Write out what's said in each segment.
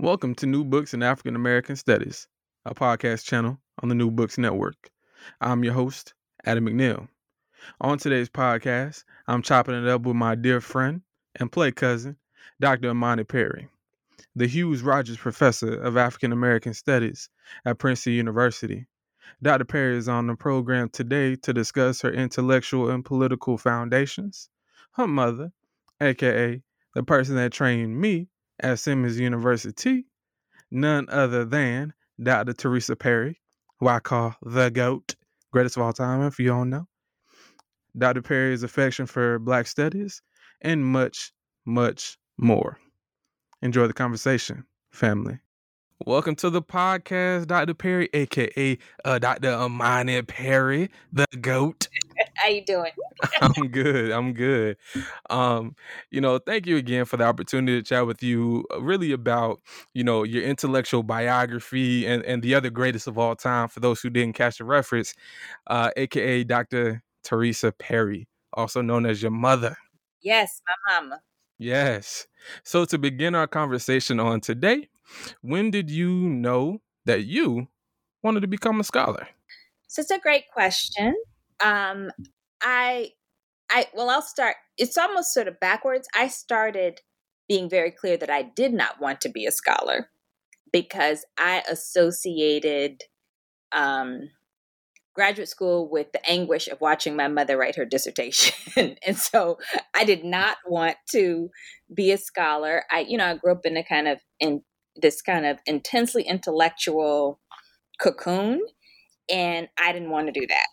Welcome to New Books in African American Studies, a podcast channel on the New Books Network. I'm your host, Adam McNeil. On today's podcast, I'm chopping it up with my dear friend and play cousin, Dr. Imani Perry, the Hughes Rogers Professor of African American Studies at Princeton University. Dr. Perry is on the program today to discuss her intellectual and political foundations, her mother, aka the person that trained me at Simmons University, none other than Dr. Teresa Perry, who I call the GOAT, greatest of all time, if you don't know. Dr. Perry's affection for Black studies, and much, much more. Enjoy the conversation, family. Welcome to the podcast, Dr. Perry, aka uh, Dr. Imani Perry, the GOAT. How you doing? I'm good. I'm good. Um, you know, thank you again for the opportunity to chat with you uh, really about, you know, your intellectual biography and, and the other greatest of all time for those who didn't catch the reference, uh, aka Dr. Teresa Perry, also known as your mother. Yes, my mama. Yes. So to begin our conversation on today, when did you know that you wanted to become a scholar? So it's a great question. Um, I, I well, I'll start. It's almost sort of backwards. I started being very clear that I did not want to be a scholar because I associated um, graduate school with the anguish of watching my mother write her dissertation. and so I did not want to be a scholar. I, you know, I grew up in a kind of in this kind of intensely intellectual cocoon, and I didn't want to do that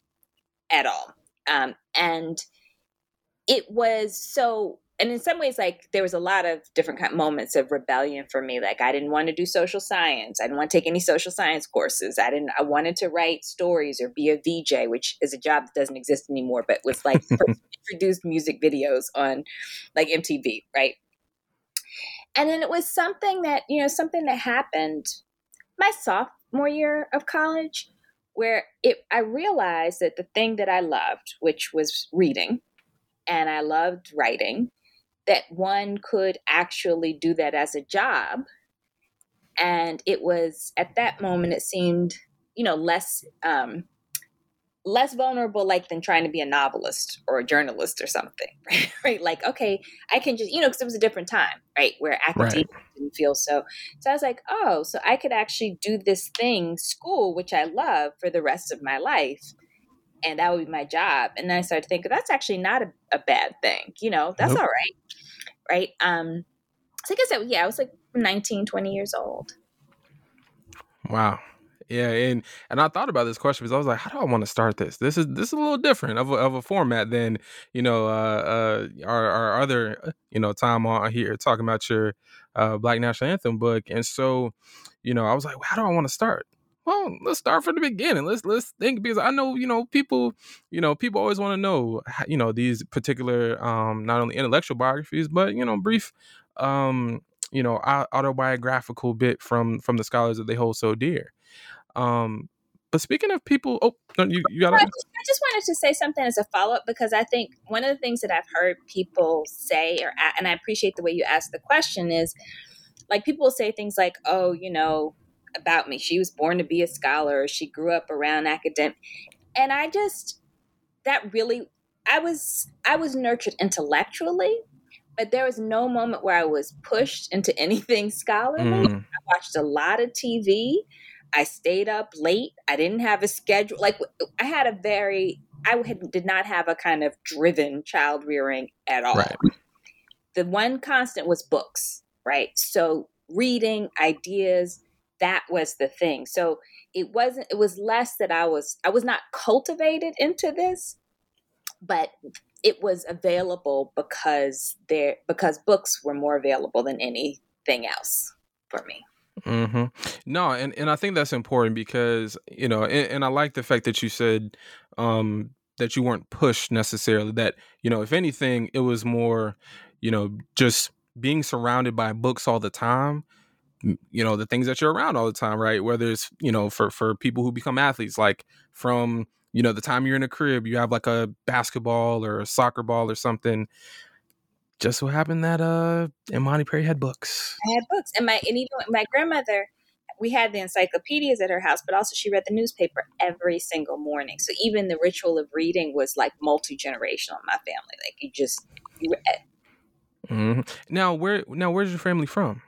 at all. Um, and it was so and in some ways like there was a lot of different kind of moments of rebellion for me. Like i didn't want to do social science. I didn't want to take any social science courses. I didn't i wanted to write stories or be a vj which is a job that doesn't exist anymore but was like introduced music videos on like mtv right? And then it was something that you know something that happened my sophomore year of college where it I realized that the thing that I loved, which was reading, and I loved writing, that one could actually do that as a job. And it was at that moment it seemed, you know, less um, less vulnerable like than trying to be a novelist or a journalist or something right, right? like okay i can just you know because it was a different time right where academia right. didn't feel so so i was like oh so i could actually do this thing school which i love for the rest of my life and that would be my job and then i started thinking that's actually not a, a bad thing you know that's nope. all right right um so i guess that, yeah i was like 19 20 years old wow yeah, and and I thought about this question because I was like, how do I want to start this? This is this is a little different of a, of a format than you know uh, uh, our our other uh, you know time on here talking about your uh, Black National Anthem book, and so you know I was like, how do I want to start? Well, let's start from the beginning. Let's let's think because I know you know people, you know people always want to know you know these particular um, not only intellectual biographies but you know brief um, you know autobiographical bit from from the scholars that they hold so dear. Um, but speaking of people, oh, no, you, you got. I, I just wanted to say something as a follow up because I think one of the things that I've heard people say, or and I appreciate the way you asked the question, is like people will say things like, "Oh, you know, about me, she was born to be a scholar, she grew up around academic," and I just that really, I was I was nurtured intellectually, but there was no moment where I was pushed into anything scholarly. Mm. I watched a lot of TV. I stayed up late. I didn't have a schedule. Like I had a very, I had, did not have a kind of driven child rearing at all. Right. The one constant was books, right? So reading ideas, that was the thing. So it wasn't, it was less that I was, I was not cultivated into this, but it was available because there because books were more available than anything else for me. Mm-hmm. No, and, and I think that's important because you know, and, and I like the fact that you said um, that you weren't pushed necessarily. That you know, if anything, it was more, you know, just being surrounded by books all the time. You know, the things that you're around all the time, right? Whether it's you know, for for people who become athletes, like from you know the time you're in a crib, you have like a basketball or a soccer ball or something just so happened that uh Imani Perry had books. I had books, and my and even my grandmother, we had the encyclopedias at her house, but also she read the newspaper every single morning. So even the ritual of reading was like multi generational in my family. Like you just you read. Mm-hmm. Now where now where's your family from?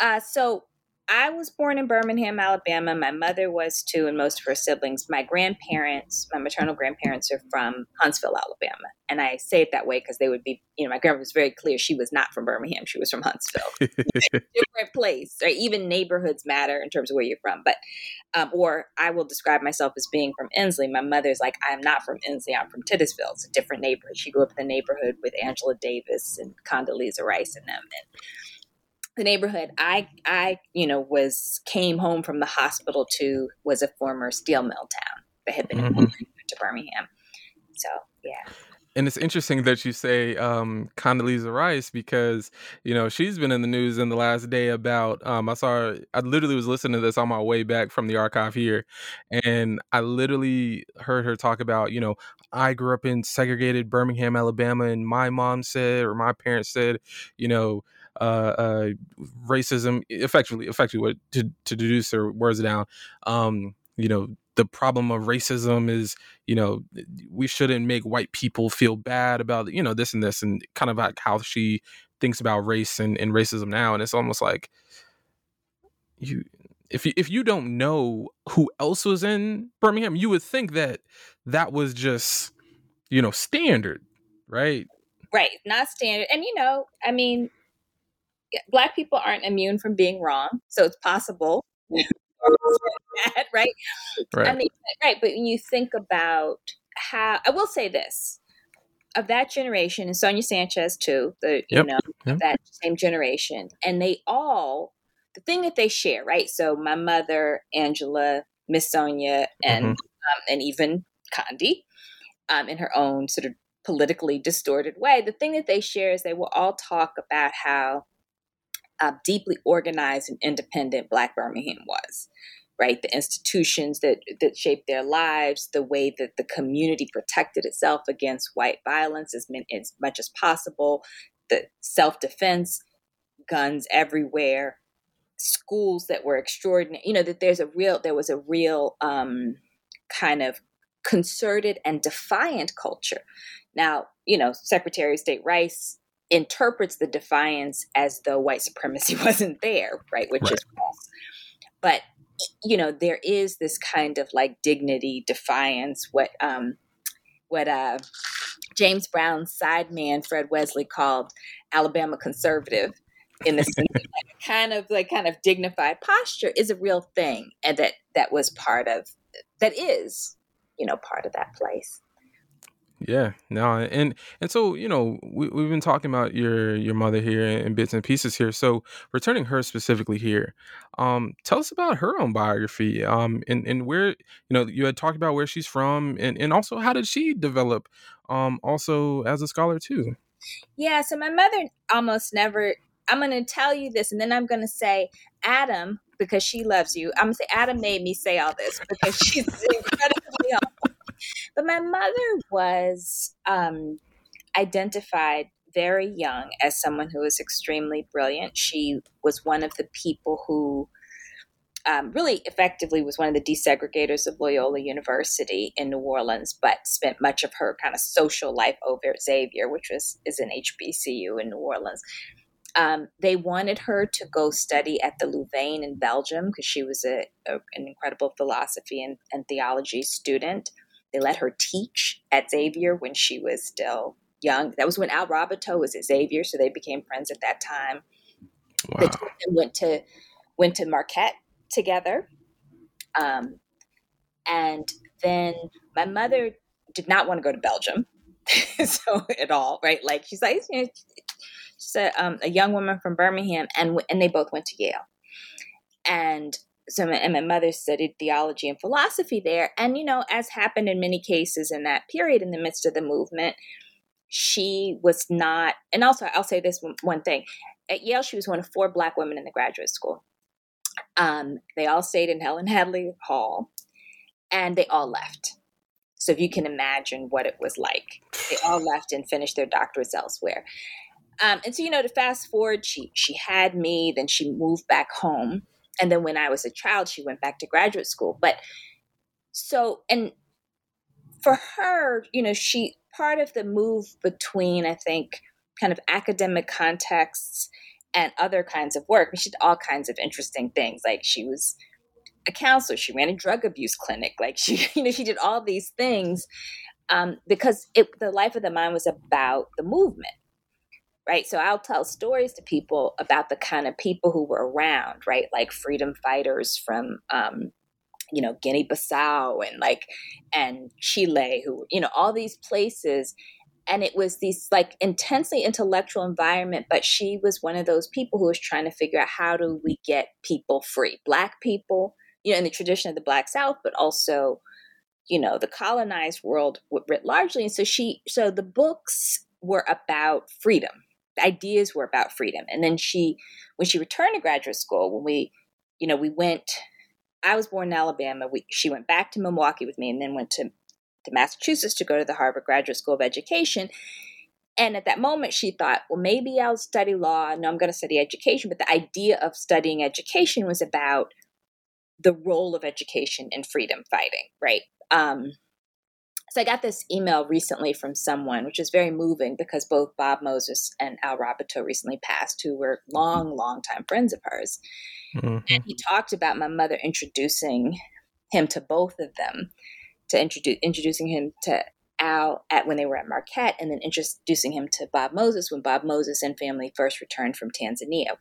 Uh, so I was born in Birmingham, Alabama. My mother was too, and most of her siblings. My grandparents, my maternal grandparents, are from Huntsville, Alabama. And I say it that way because they would be, you know, my grandma was very clear she was not from Birmingham; she was from Huntsville. Different place, or even neighborhoods matter in terms of where you're from. But, um, or I will describe myself as being from Ensley. My mother's like, I'm not from Ensley; I'm from Titusville. It's a different neighborhood. She grew up in the neighborhood with Angela Davis and Condoleezza Rice and them. And the neighborhood I I you know was came home from the hospital to was a former steel mill town that had been mm-hmm. to Birmingham. So yeah. And it's interesting that you say um, Condoleezza Rice because you know she's been in the news in the last day about. Um, I saw. Her, I literally was listening to this on my way back from the archive here, and I literally heard her talk about. You know, I grew up in segregated Birmingham, Alabama, and my mom said, or my parents said, you know, uh, uh, racism effectively effectively what to to deduce their words down um, you know the problem of racism is you know we shouldn't make white people feel bad about you know this and this and kind of like how she thinks about race and, and racism now and it's almost like you if you if you don't know who else was in Birmingham you would think that that was just you know standard right? Right not standard and you know i mean black people aren't immune from being wrong, so it's possible. right? right? I mean, right. But when you think about how, I will say this: of that generation, and Sonia Sanchez too, the you know yep. that same generation, and they all the thing that they share, right? So my mother, Angela, Miss Sonia, and mm-hmm. um, and even Condi, um, in her own sort of politically distorted way, the thing that they share is they will all talk about how uh, deeply organized and independent Black Birmingham was. Right, the institutions that that shaped their lives, the way that the community protected itself against white violence as, as much as possible, the self defense, guns everywhere, schools that were extraordinary. You know that there's a real there was a real um, kind of concerted and defiant culture. Now, you know, Secretary of State Rice interprets the defiance as though white supremacy wasn't there, right? Which right. is false. But you know, there is this kind of like dignity, defiance, what um what uh James Brown's side man Fred Wesley called Alabama conservative in the sense kind of like kind of dignified posture is a real thing and that that was part of that is you know part of that place yeah, no, and and so you know we we've been talking about your your mother here in bits and pieces here. So returning her specifically here, um, tell us about her own biography, um, and and where you know you had talked about where she's from, and and also how did she develop, um, also as a scholar too. Yeah, so my mother almost never. I'm going to tell you this, and then I'm going to say Adam because she loves you. I'm going to say Adam made me say all this because she's incredibly but my mother was um, identified very young as someone who was extremely brilliant. She was one of the people who um, really effectively was one of the desegregators of Loyola University in New Orleans, but spent much of her kind of social life over at Xavier, which was is an HBCU in New Orleans. Um, they wanted her to go study at the Louvain in Belgium because she was a, a, an incredible philosophy and, and theology student. They let her teach at Xavier when she was still young. That was when Al Raboteau was at Xavier, so they became friends at that time. Wow. The two of them went to went to Marquette together, um, and then my mother did not want to go to Belgium. so at all, right? Like she's like you know, she's a, um, a young woman from Birmingham, and and they both went to Yale, and so my, and my mother studied theology and philosophy there, and you know, as happened in many cases in that period, in the midst of the movement, she was not. And also, I'll say this one, thing: at Yale, she was one of four black women in the graduate school. Um, they all stayed in Helen Hadley Hall, and they all left so if you can imagine what it was like, they all left and finished their doctorates elsewhere. Um, and so, you know, to fast forward, she she had me, then she moved back home, and then when I was a child, she went back to graduate school. But so, and for her, you know, she part of the move between, I think, kind of academic contexts and other kinds of work. she did all kinds of interesting things. Like she was a counselor. She ran a drug abuse clinic. Like she, you know, she did all these things um, because it, the life of the mind was about the movement, right? So I'll tell stories to people about the kind of people who were around, right? Like freedom fighters from, um, you know, Guinea-Bissau and like and Chile, who you know, all these places. And it was these like intensely intellectual environment, but she was one of those people who was trying to figure out how do we get people free, black people, you know, in the tradition of the Black South, but also, you know, the colonized world writ largely. And so she, so the books were about freedom. Ideas were about freedom. And then she, when she returned to graduate school, when we, you know, we went, I was born in Alabama. We, she went back to Milwaukee with me and then went to, to Massachusetts to go to the Harvard Graduate School of Education. And at that moment, she thought, well, maybe I'll study law. No, I'm going to study education. But the idea of studying education was about the role of education in freedom fighting, right? Um, so I got this email recently from someone, which is very moving because both Bob Moses and Al Raboteau recently passed, who were long, long time friends of hers. Mm-hmm. And he talked about my mother introducing him to both of them, to introduce introducing him to Al at when they were at Marquette, and then introducing him to Bob Moses when Bob Moses and family first returned from Tanzania,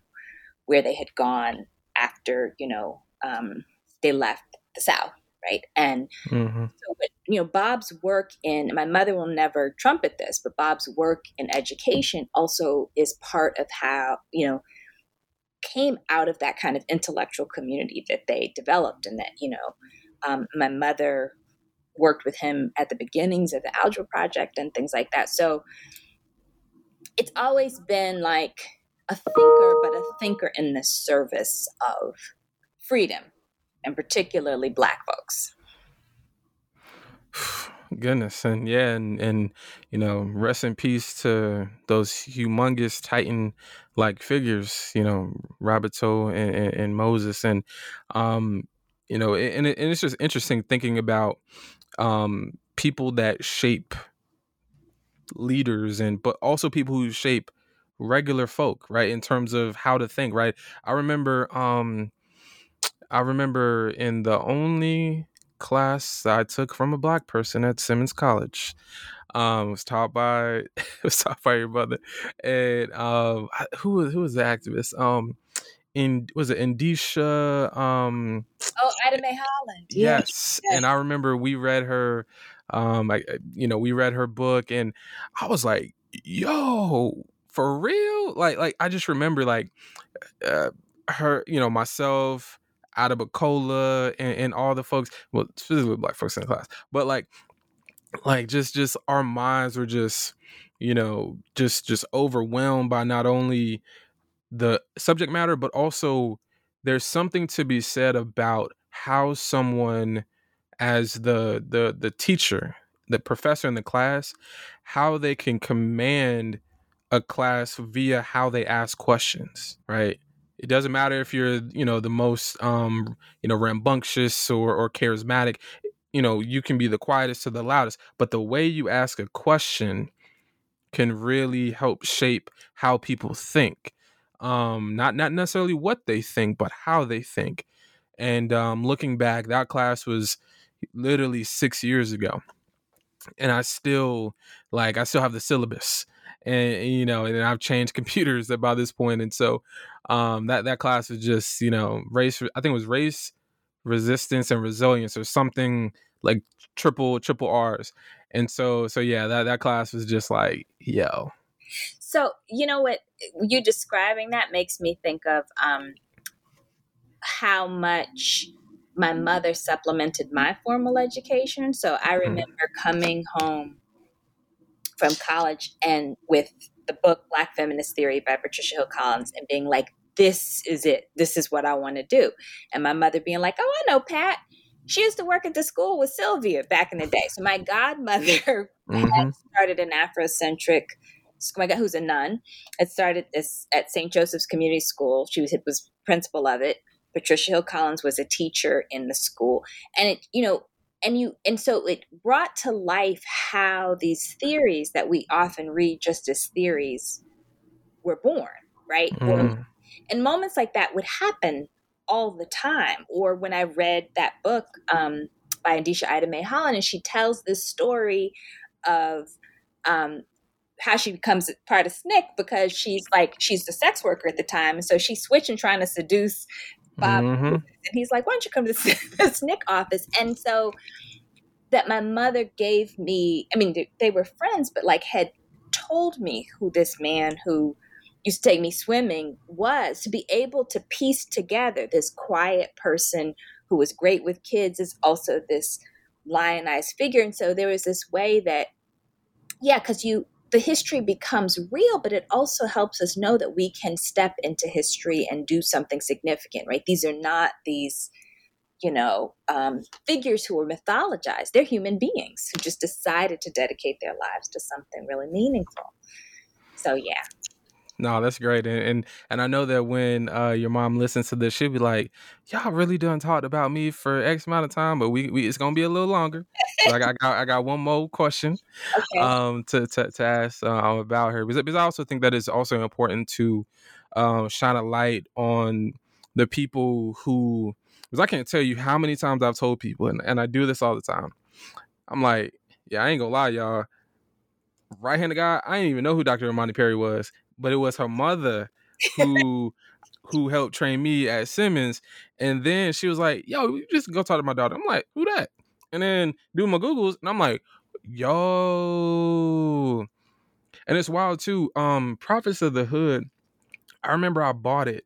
where they had gone after you know um, they left the South, right? And mm-hmm. so, but, you know, Bob's work in my mother will never trumpet this, but Bob's work in education also is part of how you know came out of that kind of intellectual community that they developed, and that you know, um, my mother worked with him at the beginnings of the Algebra Project and things like that. So it's always been like a thinker, but a thinker in the service of freedom and particularly black folks. Goodness, and yeah, and and you know, rest in peace to those humongous titan like figures, you know, Raboteau and, and, and, Moses, and um, you know, and, and it's just interesting thinking about um people that shape leaders and but also people who shape regular folk right in terms of how to think right i remember um I remember in the only class I took from a black person at Simmons College. Um, was taught by was taught by your brother, and um, who was who was the activist? Um, in was it Endesha? Um, oh, Ida Mae Holland. Yes. yes, and I remember we read her. Um, I, you know, we read her book, and I was like, "Yo, for real!" Like, like I just remember like uh, her, you know, myself Adebokola and, and all the folks, well, specifically black folks in the class, but like, like just, just our minds were just, you know, just, just overwhelmed by not only the subject matter, but also there's something to be said about how someone as the the the teacher the professor in the class how they can command a class via how they ask questions right it doesn't matter if you're, you know, the most, um, you know, rambunctious or, or charismatic. You know, you can be the quietest to the loudest, but the way you ask a question can really help shape how people think. Um, not not necessarily what they think, but how they think. And um, looking back, that class was literally six years ago, and I still like I still have the syllabus and you know, and I've changed computers by this point, and so um, that that class was just you know race. I think it was race resistance and resilience, or something like triple triple R's. And so so yeah, that that class was just like yo. So you know what you describing that makes me think of um, how much my mother supplemented my formal education. So I mm-hmm. remember coming home from college and with the book Black Feminist Theory by Patricia Hill Collins and being like, this is it. This is what I want to do. And my mother being like, oh, I know Pat. She used to work at the school with Sylvia back in the day. So my godmother mm-hmm. started an Afrocentric my God, who's a nun, had started this at St. Joseph's Community School. She was, was principal of it. Patricia Hill Collins was a teacher in the school. And it, you know, and you and so it brought to life how these theories that we often read just as theories were born, right? Mm. and moments like that would happen all the time. Or when I read that book um, by Endesha Ida Mae Holland, and she tells this story of um, how she becomes part of SNCC because she's like she's the sex worker at the time, and so she's switching, trying to seduce Bob, mm-hmm. and he's like, "Why don't you come to the, the SNCC office?" And so that my mother gave me. I mean, they, they were friends, but like had told me who this man who used to take me swimming was to be able to piece together this quiet person who was great with kids is also this lionized figure and so there was this way that yeah because you the history becomes real, but it also helps us know that we can step into history and do something significant, right? These are not these, you know, um, figures who are mythologized. They're human beings who just decided to dedicate their lives to something really meaningful. So, yeah. No, that's great, and and, and I know that when uh, your mom listens to this, she'll be like, "Y'all really done talked about me for X amount of time, but we, we it's gonna be a little longer." so I, got, I got one more question okay. um, to, to to ask uh, about her because, because I also think that it's also important to um, shine a light on the people who because I can't tell you how many times I've told people, and, and I do this all the time. I'm like, yeah, I ain't gonna lie, y'all. Right handed guy, I didn't even know who Dr. Imani Perry was but it was her mother who who helped train me at Simmons. And then she was like, "Yo, just go talk to my daughter." I'm like, "Who that?" And then do my googles, and I'm like, "Yo." And it's wild too. Um, Prophets of the Hood. I remember I bought it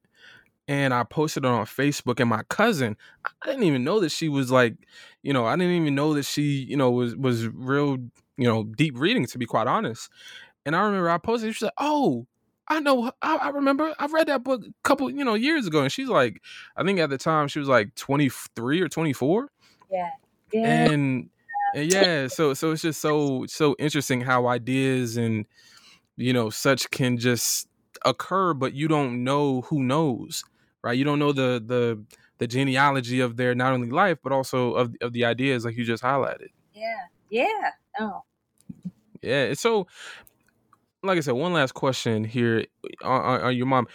and I posted it on Facebook. And my cousin, I didn't even know that she was like, you know, I didn't even know that she, you know, was was real, you know, deep reading to be quite honest. And I remember I posted. She's like, "Oh, I know. I, I, remember. I read that book a couple, you know, years ago, and she's like, I think at the time she was like twenty three or twenty four. Yeah. Yeah. And, and yeah, so so it's just so so interesting how ideas and you know such can just occur, but you don't know who knows, right? You don't know the the the genealogy of their not only life but also of of the ideas like you just highlighted. Yeah. Yeah. Oh. Yeah. So like I said, one last question here on, on your mom.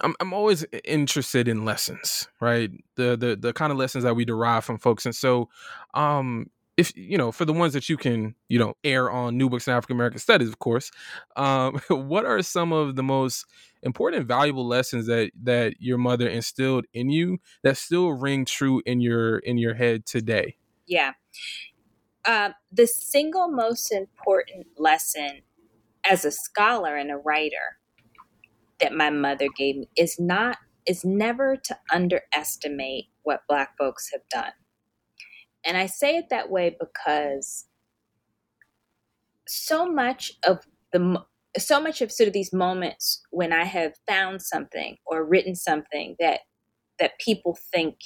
I'm I'm always interested in lessons, right? The the the kind of lessons that we derive from folks, and so, um, if you know, for the ones that you can, you know, air on New Books in African American Studies, of course, um, what are some of the most important, valuable lessons that that your mother instilled in you that still ring true in your in your head today? Yeah, uh, the single most important lesson as a scholar and a writer that my mother gave me is not is never to underestimate what black folks have done. And I say it that way because so much of the so much of sort of these moments when I have found something or written something that that people think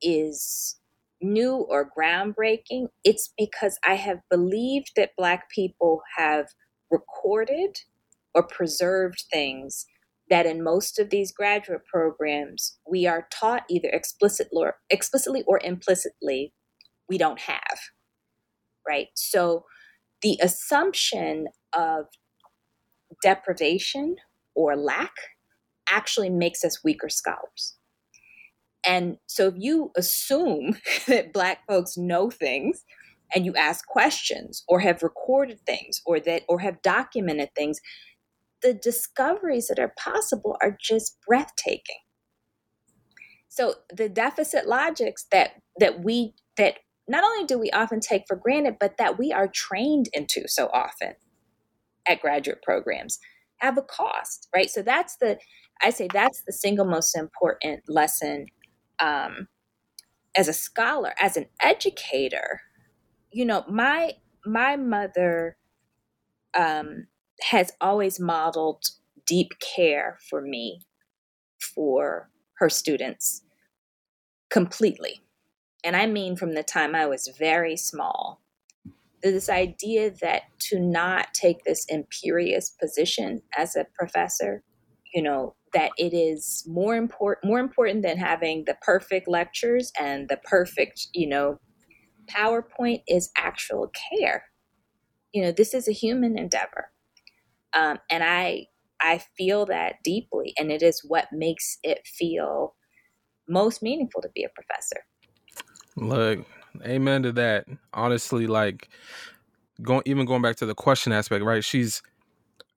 is new or groundbreaking, it's because I have believed that black people have recorded or preserved things that in most of these graduate programs we are taught either explicit or, explicitly or implicitly we don't have right? So the assumption of deprivation or lack actually makes us weaker scholars. And so if you assume that black folks know things and you ask questions or have recorded things or that or have documented things the discoveries that are possible are just breathtaking so the deficit logics that that we that not only do we often take for granted, but that we are trained into so often at graduate programs have a cost, right? So that's the, I say that's the single most important lesson um, as a scholar, as an educator. You know, my my mother um, has always modeled deep care for me, for her students, completely. And I mean from the time I was very small. This idea that to not take this imperious position as a professor, you know, that it is more important more important than having the perfect lectures and the perfect, you know, PowerPoint is actual care. You know, this is a human endeavor. Um, and I I feel that deeply, and it is what makes it feel most meaningful to be a professor. Look, amen to that. Honestly, like going even going back to the question aspect, right? She's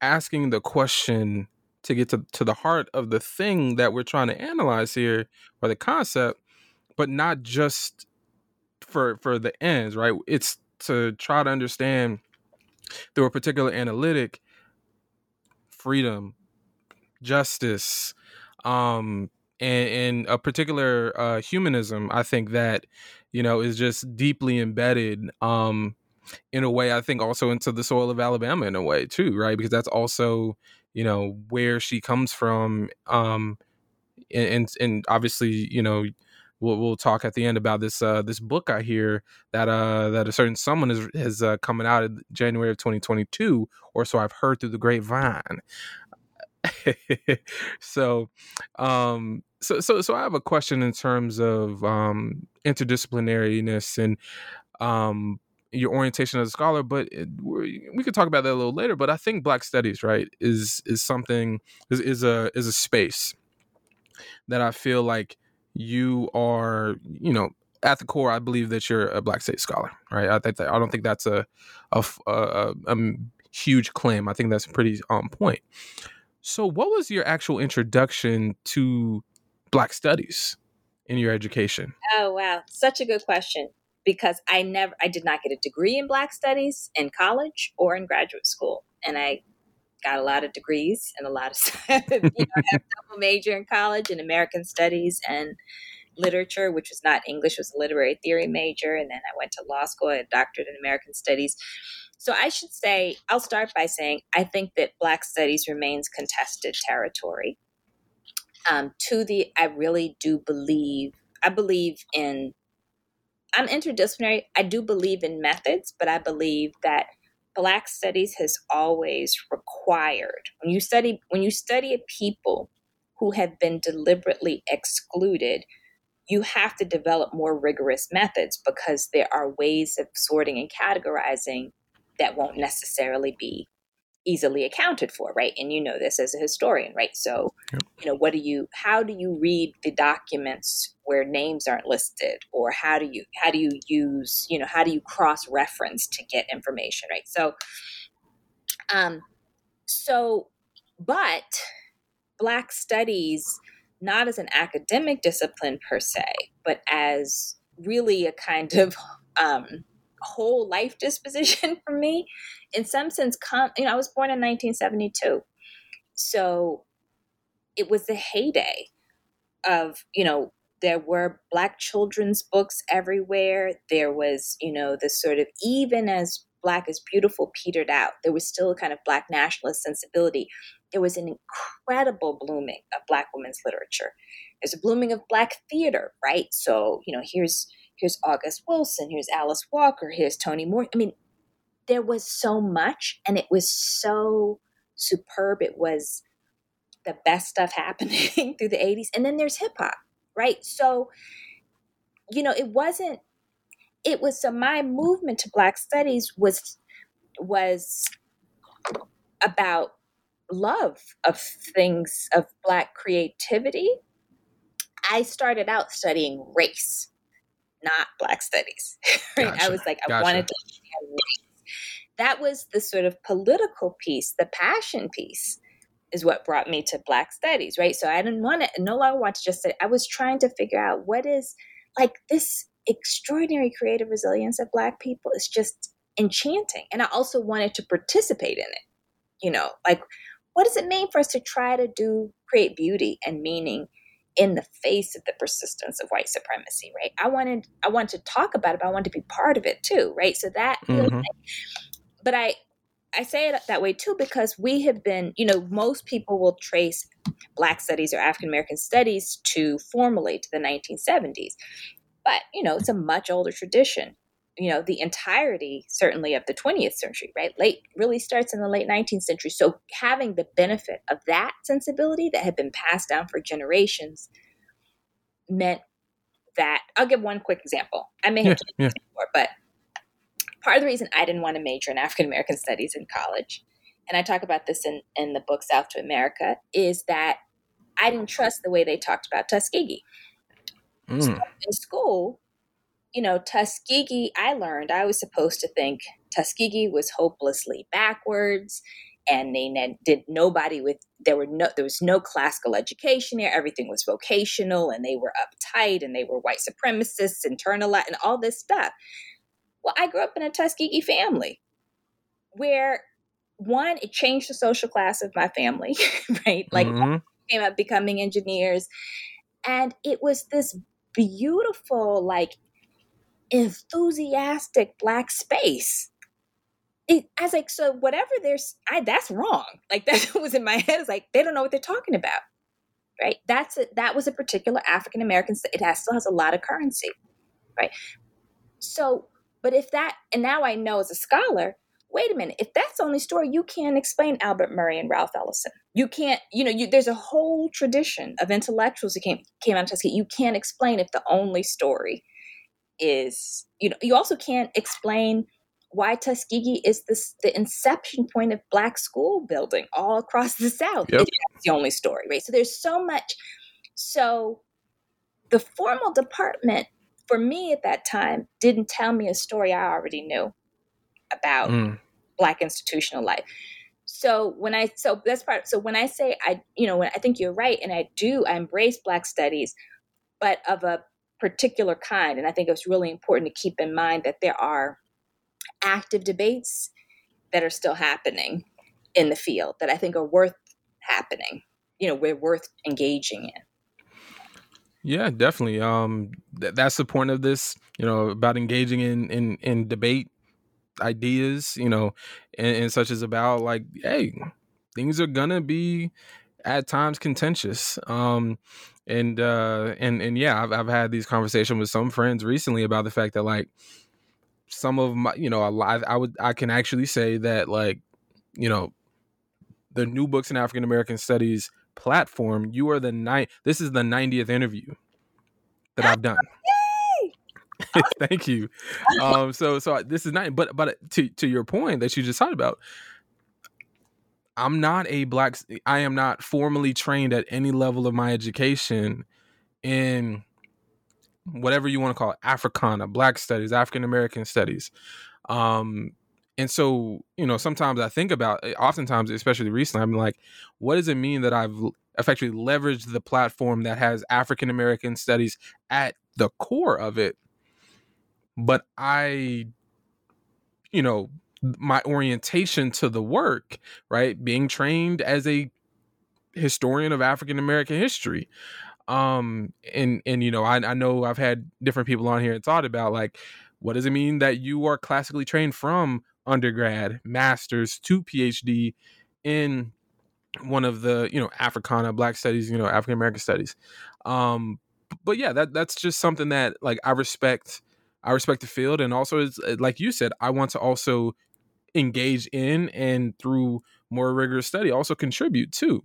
asking the question to get to, to the heart of the thing that we're trying to analyze here or the concept, but not just for for the ends, right? It's to try to understand through a particular analytic freedom, justice, um, and, and a particular uh, humanism. I think that you know is just deeply embedded. Um, in a way, I think also into the soil of Alabama in a way too, right? Because that's also you know where she comes from. Um, and, and, and obviously, you know, we'll we'll talk at the end about this uh, this book I hear that uh, that a certain someone is has uh, coming out in January of 2022, or so I've heard through the grapevine. so, um, so so so I have a question in terms of um, interdisciplinariness and um, your orientation as a scholar, but it, we could talk about that a little later. But I think Black Studies, right, is is something is, is a is a space that I feel like you are, you know, at the core, I believe that you're a Black State scholar, right? I think that, I don't think that's a a, a, a huge claim. I think that's pretty on point. So, what was your actual introduction to Black Studies in your education? Oh wow, such a good question because I never, I did not get a degree in Black Studies in college or in graduate school, and I got a lot of degrees and a lot of stuff. you know, I have a double major in college in American Studies and literature, which was not English, was a literary theory major. And then I went to law school, a doctorate in American Studies. So I should say, I'll start by saying I think that Black Studies remains contested territory. Um, to the, I really do believe, I believe in, I'm interdisciplinary. I do believe in methods, but I believe that black studies has always required when you study when you study a people who have been deliberately excluded you have to develop more rigorous methods because there are ways of sorting and categorizing that won't necessarily be easily accounted for right? And you know this as a historian right? So yep. you know what do you how do you read the documents where names aren't listed? Or how do you how do you use you know how do you cross reference to get information right? So um so but black studies not as an academic discipline per se but as really a kind of um whole life disposition for me. In some sense com- you know i was born in 1972 so it was the heyday of you know there were black children's books everywhere. There was you know the sort of even as black is beautiful petered out there was still a kind of black nationalist sensibility. There was an incredible blooming of black women's literature. There's a blooming of black theater right? So you know here's here's August Wilson, here's Alice Walker, here's Toni Morrison. I mean, there was so much and it was so superb. It was the best stuff happening through the 80s. And then there's hip hop, right? So, you know, it wasn't, it was so my movement to Black Studies was was about love of things of black creativity. I started out studying race not Black Studies. right? Gotcha. I was like, I gotcha. wanted to That was the sort of political piece, the passion piece is what brought me to Black Studies, right? So I didn't want to, no longer want to just say, I was trying to figure out what is like this extraordinary creative resilience of Black people is just enchanting. And I also wanted to participate in it. You know, like, what does it mean for us to try to do, create beauty and meaning? In the face of the persistence of white supremacy, right? I wanted I wanted to talk about it, but I wanted to be part of it too, right? So that mm-hmm. but I I say it that way too because we have been, you know, most people will trace Black studies or African American studies to formally to the 1970s. But, you know, it's a much older tradition. You know, the entirety, certainly, of the 20th century, right? Late really starts in the late 19th century. So having the benefit of that sensibility that had been passed down for generations meant that I'll give one quick example. I may have yeah, yeah. before, but part of the reason I didn't want to major in African American studies in college, and I talk about this in, in the book South to America, is that I didn't trust the way they talked about Tuskegee. Mm. So in school, you know, Tuskegee, I learned I was supposed to think Tuskegee was hopelessly backwards and they did nobody with there were no there was no classical education there everything was vocational and they were uptight and they were white supremacists internalized and all this stuff well, I grew up in a Tuskegee family where one, it changed the social class of my family, right? Like mm-hmm. came up becoming engineers. And it was this beautiful, like enthusiastic black space. It, I was like, so whatever there's, I that's wrong. Like that was in my head. It's like they don't know what they're talking about, right? That's a, that was a particular African American. It has still has a lot of currency, right? So but if that, and now I know as a scholar, wait a minute, if that's the only story, you can't explain Albert Murray and Ralph Ellison. You can't, you know, you, there's a whole tradition of intellectuals who came, came out of Tuskegee. You can't explain if the only story is, you know, you also can't explain why Tuskegee is this, the inception point of black school building all across the South. Yep. It's the only story, right? So there's so much. So the formal department for me at that time didn't tell me a story I already knew about mm. black institutional life. So when I so that's part so when I say I you know when I think you're right and I do I embrace black studies but of a particular kind and I think it's really important to keep in mind that there are active debates that are still happening in the field that I think are worth happening you know we're worth engaging in yeah, definitely. Um, th- that's the point of this. You know, about engaging in in in debate ideas. You know, and, and such as about like, hey, things are gonna be at times contentious. Um, and uh, and and yeah, I've I've had these conversations with some friends recently about the fact that like some of my, you know, I, I would I can actually say that like, you know, the new books in African American studies platform, you are the night. This is the 90th interview that I've done. Thank you. Um, so so this is not, but but to to your point that you just talked about, I'm not a black. I am not formally trained at any level of my education in whatever you want to call it, Africana, Black Studies, African American Studies. Um, and so, you know, sometimes I think about, eh, oftentimes, especially recently, I'm like, what does it mean that I've effectively leveraged the platform that has African American studies at the core of it? But I, you know, my orientation to the work, right? Being trained as a historian of African American history. Um, and and you know, I, I know I've had different people on here and thought about like, what does it mean that you are classically trained from undergrad, master's to PhD in one of the you know Africana, Black Studies, you know African American Studies. Um, but yeah, that that's just something that like I respect. I respect the field, and also it's like you said, I want to also engage in and through more rigorous study also contribute too.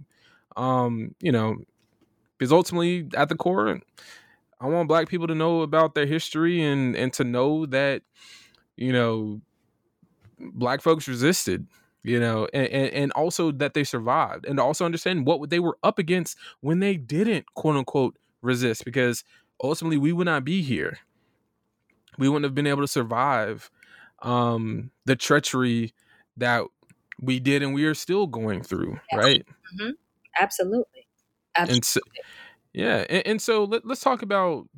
Um, you know, because ultimately at the core, I want Black people to know about their history and and to know that you know black folks resisted you know and, and also that they survived and also understand what they were up against when they didn't quote unquote resist because ultimately we would not be here we wouldn't have been able to survive um the treachery that we did and we are still going through right mm-hmm. absolutely absolutely and so, yeah and, and so let, us talk about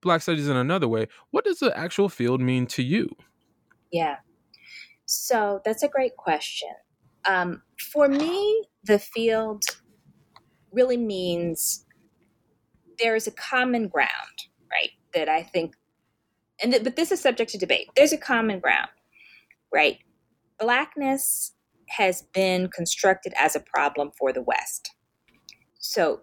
Black Studies in another way, what does the actual field mean to you? Yeah. So that's a great question. Um, for me, the field really means there is a common ground, right? That I think, and th- but this is subject to debate. There's a common ground, right? Blackness has been constructed as a problem for the West. So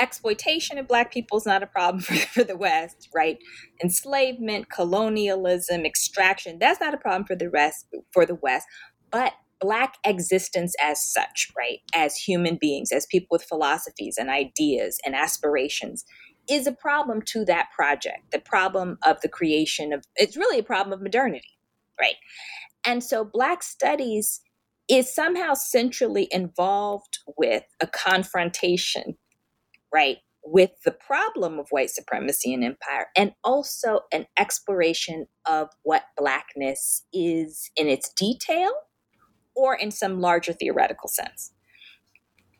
exploitation of black people is not a problem for, for the west right enslavement colonialism extraction that's not a problem for the rest for the west but black existence as such right as human beings as people with philosophies and ideas and aspirations is a problem to that project the problem of the creation of it's really a problem of modernity right and so black studies is somehow centrally involved with a confrontation right, with the problem of white supremacy and empire, and also an exploration of what Blackness is in its detail or in some larger theoretical sense.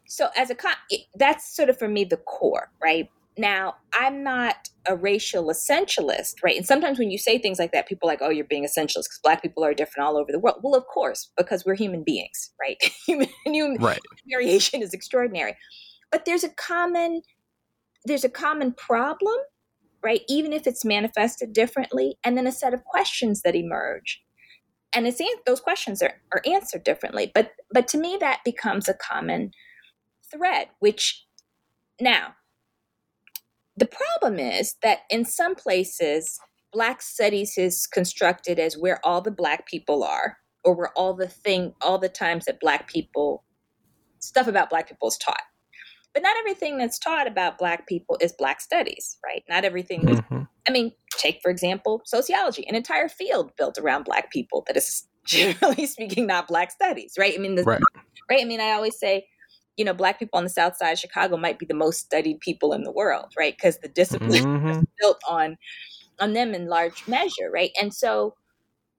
So, as a con- that's sort of for me the core, right? Now, I'm not a racial essentialist, right? And sometimes when you say things like that, people are like, oh, you're being essentialist because black people are different all over the world. Well, of course, because we're human beings, right? human, human right. variation is extraordinary but there's a common there's a common problem right even if it's manifested differently and then a set of questions that emerge and it's those questions are, are answered differently but but to me that becomes a common thread which now the problem is that in some places black studies is constructed as where all the black people are or where all the thing all the times that black people stuff about black people is taught but not everything that's taught about Black people is Black studies, right? Not everything. Mm-hmm. I mean, take, for example, sociology, an entire field built around Black people that is generally speaking not Black studies, right? I mean, the, right. right? I mean, I always say, you know, Black people on the South Side of Chicago might be the most studied people in the world, right? Because the discipline mm-hmm. is built on on them in large measure, right? And so,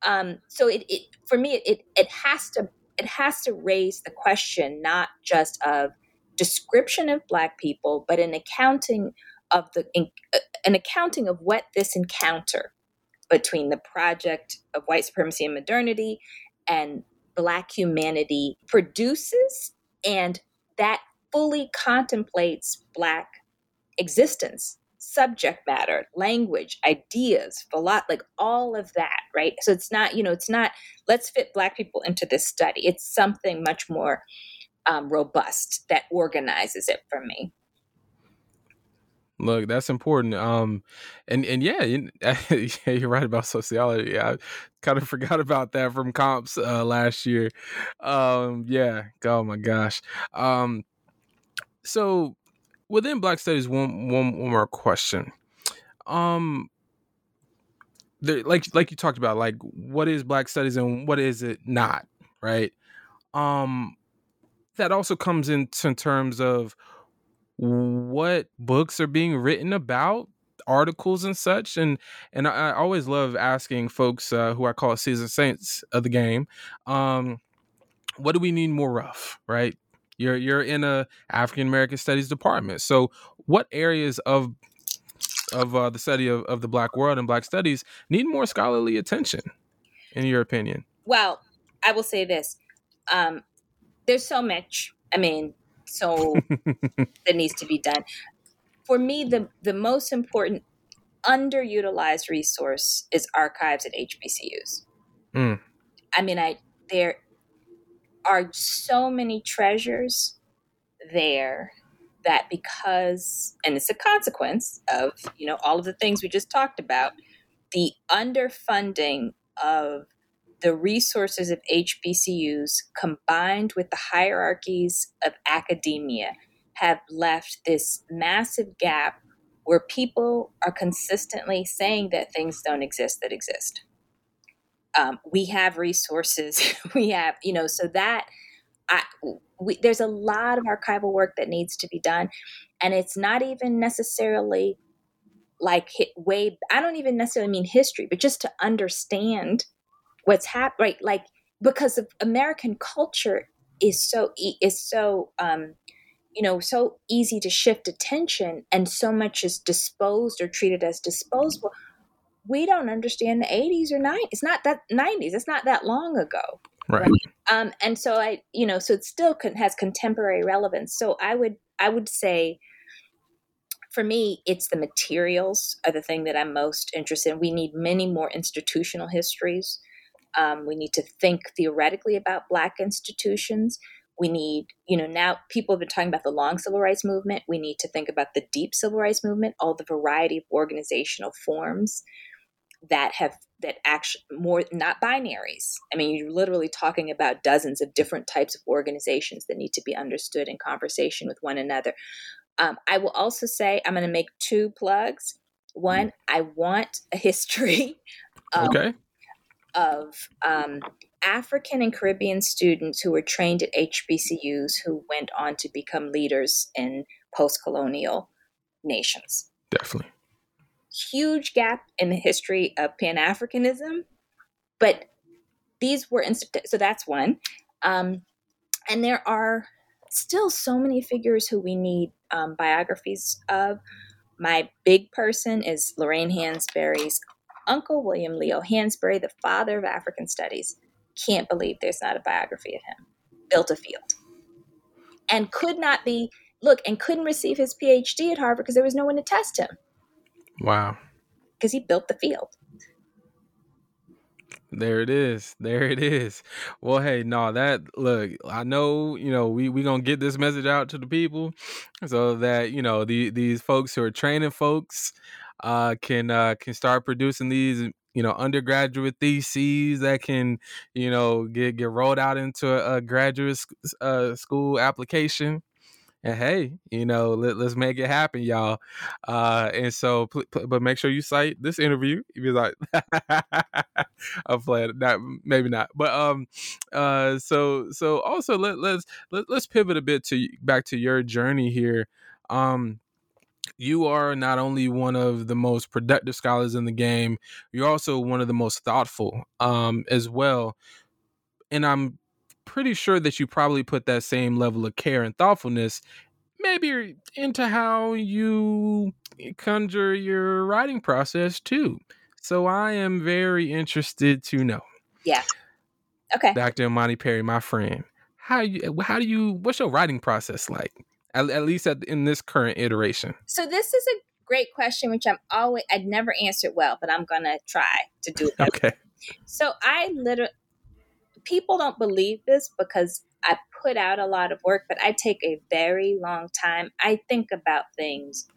um, so it, it for me, it it has to it has to raise the question not just of description of black people but an accounting of the in, uh, an accounting of what this encounter between the project of white supremacy and modernity and black humanity produces and that fully contemplates black existence subject matter language ideas lot like all of that right so it's not you know it's not let's fit black people into this study it's something much more um, robust that organizes it for me. Look, that's important. Um, and and yeah, you, you're right about sociology. I kind of forgot about that from comps uh, last year. Um, yeah. Oh my gosh. Um, so within Black Studies, one one one more question. Um, there, like like you talked about, like what is Black Studies and what is it not, right? Um, that also comes into terms of what books are being written about articles and such and and I, I always love asking folks uh, who I call seasoned saints of the game um what do we need more of right you're you're in a African American studies department so what areas of of uh, the study of, of the black world and black studies need more scholarly attention in your opinion well I will say this um there's so much. I mean, so that needs to be done. For me, the the most important underutilized resource is archives at HBCUs. Mm. I mean, I there are so many treasures there that because and it's a consequence of you know all of the things we just talked about the underfunding of the resources of HBCUs combined with the hierarchies of academia have left this massive gap where people are consistently saying that things don't exist that exist. Um, we have resources, we have, you know, so that I, we, there's a lot of archival work that needs to be done. And it's not even necessarily like way, I don't even necessarily mean history, but just to understand what's happened right like because of american culture is so is so um you know, so easy to shift attention and so much is disposed or treated as disposable. We don't understand the 80s or 90s. It's not that 90s. It's not that long ago. Right. Um, and so I, you know, so it still con- has contemporary relevance. So I would, I would say, for me, it's the materials are the thing that I'm most interested in. We need many more institutional histories. Um, we need to think theoretically about Black institutions. We need, you know, now people have been talking about the long civil rights movement. We need to think about the deep civil rights movement, all the variety of organizational forms that have that actually more not binaries. I mean, you're literally talking about dozens of different types of organizations that need to be understood in conversation with one another. Um, I will also say I'm going to make two plugs. One, I want a history. Of, okay. Of um, African and Caribbean students who were trained at HBCUs who went on to become leaders in post colonial nations. Definitely. Huge gap in the history of Pan Africanism, but these were, inst- so that's one. Um, and there are still so many figures who we need um, biographies of. My big person is Lorraine Hansberry's uncle, William Leo Hansberry, the father of African studies can't believe there's not a biography of him. Built a field. And could not be, look, and couldn't receive his PhD at Harvard because there was no one to test him. Wow. Because he built the field. There it is. There it is. Well, hey, no, that look, I know, you know, we we gonna get this message out to the people so that, you know, the these folks who are training folks uh can uh can start producing these you know undergraduate theses that can you know get get rolled out into a, a graduate uh, school application. And hey you know let, us make it happen y'all. Uh and so but make sure you cite this interview if you're like. I'm playing not maybe not but um uh so so also let, let's let, let's pivot a bit to back to your journey here. Um you are not only one of the most productive scholars in the game, you're also one of the most thoughtful um, as well. And I'm pretty sure that you probably put that same level of care and thoughtfulness maybe into how you conjure your writing process too. So I am very interested to know. Yeah. Okay. Dr. Imani Perry, my friend, how you how do you what's your writing process like? At, at least at, in this current iteration? So this is a great question, which I'm always I'd never answered well, but I'm gonna try to do it. okay. So I literally people don't believe this because I put out a lot of work, but I take a very long time. I think about things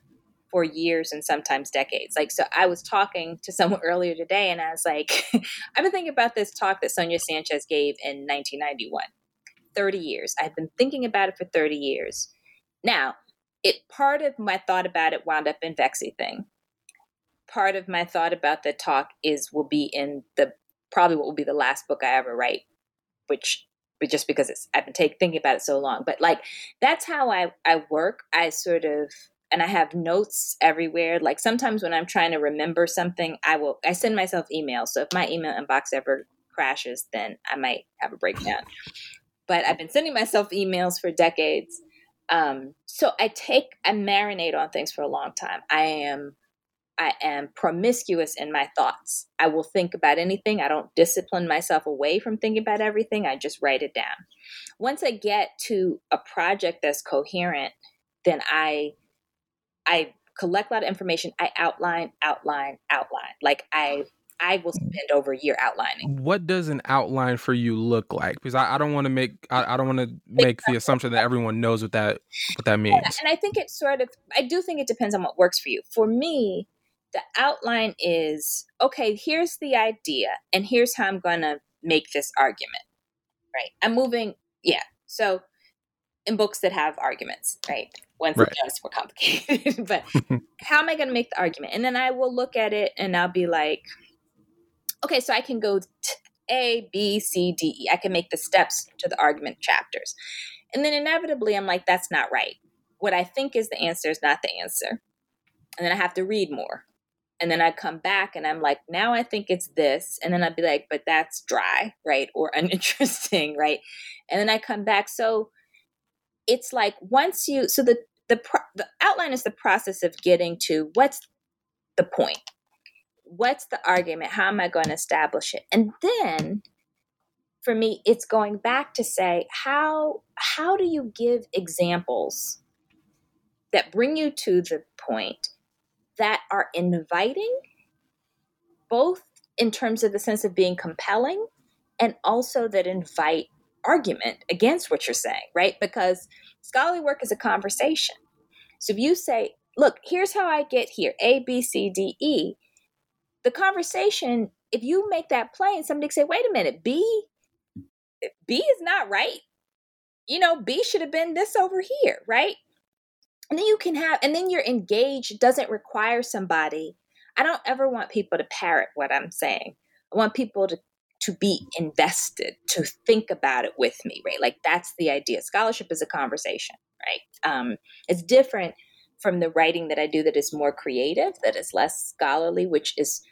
for years and sometimes decades. Like, so I was talking to someone earlier today and I was like, I've been thinking about this talk that Sonia Sanchez gave in 1991. 30 years. I've been thinking about it for 30 years. Now, it part of my thought about it wound up in Vexy thing. Part of my thought about the talk is will be in the probably what will be the last book I ever write, which just because it's I've been take, thinking about it so long. But like that's how I I work. I sort of and I have notes everywhere. Like sometimes when I'm trying to remember something, I will I send myself emails. So if my email inbox ever crashes, then I might have a breakdown. But I've been sending myself emails for decades um, so I take, I marinate on things for a long time. I am, I am promiscuous in my thoughts. I will think about anything. I don't discipline myself away from thinking about everything. I just write it down. Once I get to a project that's coherent, then I, I collect a lot of information. I outline, outline, outline. Like I I will spend over a year outlining. What does an outline for you look like? Because I, I don't want to make I, I don't want to make the assumption that everyone knows what that what that means. Yeah, and I think it sort of I do think it depends on what works for you. For me, the outline is okay, here's the idea, and here's how I'm gonna make this argument. Right. I'm moving, yeah. So in books that have arguments, right? Ones right. just more complicated. but how am I gonna make the argument? And then I will look at it and I'll be like, okay, so I can go A, B, C, D, E. I can make the steps to the argument chapters. And then inevitably, I'm like, that's not right. What I think is the answer is not the answer. And then I have to read more. And then I come back and I'm like, now I think it's this. And then I'd be like, but that's dry, right? Or uninteresting, right? And then I come back. So it's like once you so the the the outline is the process of getting to what's the point what's the argument? How am i going to establish it? And then for me it's going back to say how how do you give examples that bring you to the point that are inviting both in terms of the sense of being compelling and also that invite argument against what you're saying right? Because scholarly work is a conversation. So if you say look here's how i get here a b c d e the conversation if you make that plain somebody say wait a minute b B is not right. You know, B should have been this over here, right? And then you can have, and then you're engaged doesn't require somebody. I don't ever want people to parrot what I'm saying. I want people to to be invested, to think about it with me, right? Like that's the idea. Scholarship is a conversation, right? Um, it's different from the writing that I do that is more creative, that is less scholarly, which is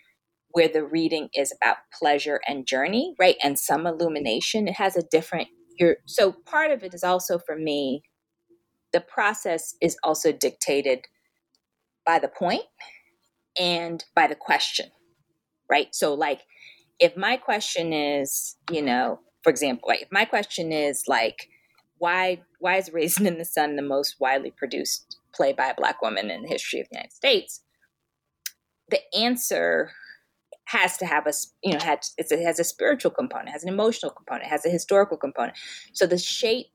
where the reading is about pleasure and journey, right? And some illumination. It has a different you're so part of it is also for me, the process is also dictated by the point and by the question. Right. So like if my question is, you know, for example, like if my question is like, why why is Raisin in the Sun the most widely produced play by a black woman in the history of the United States? The answer has to have a you know has it has a spiritual component has an emotional component has a historical component. So the shape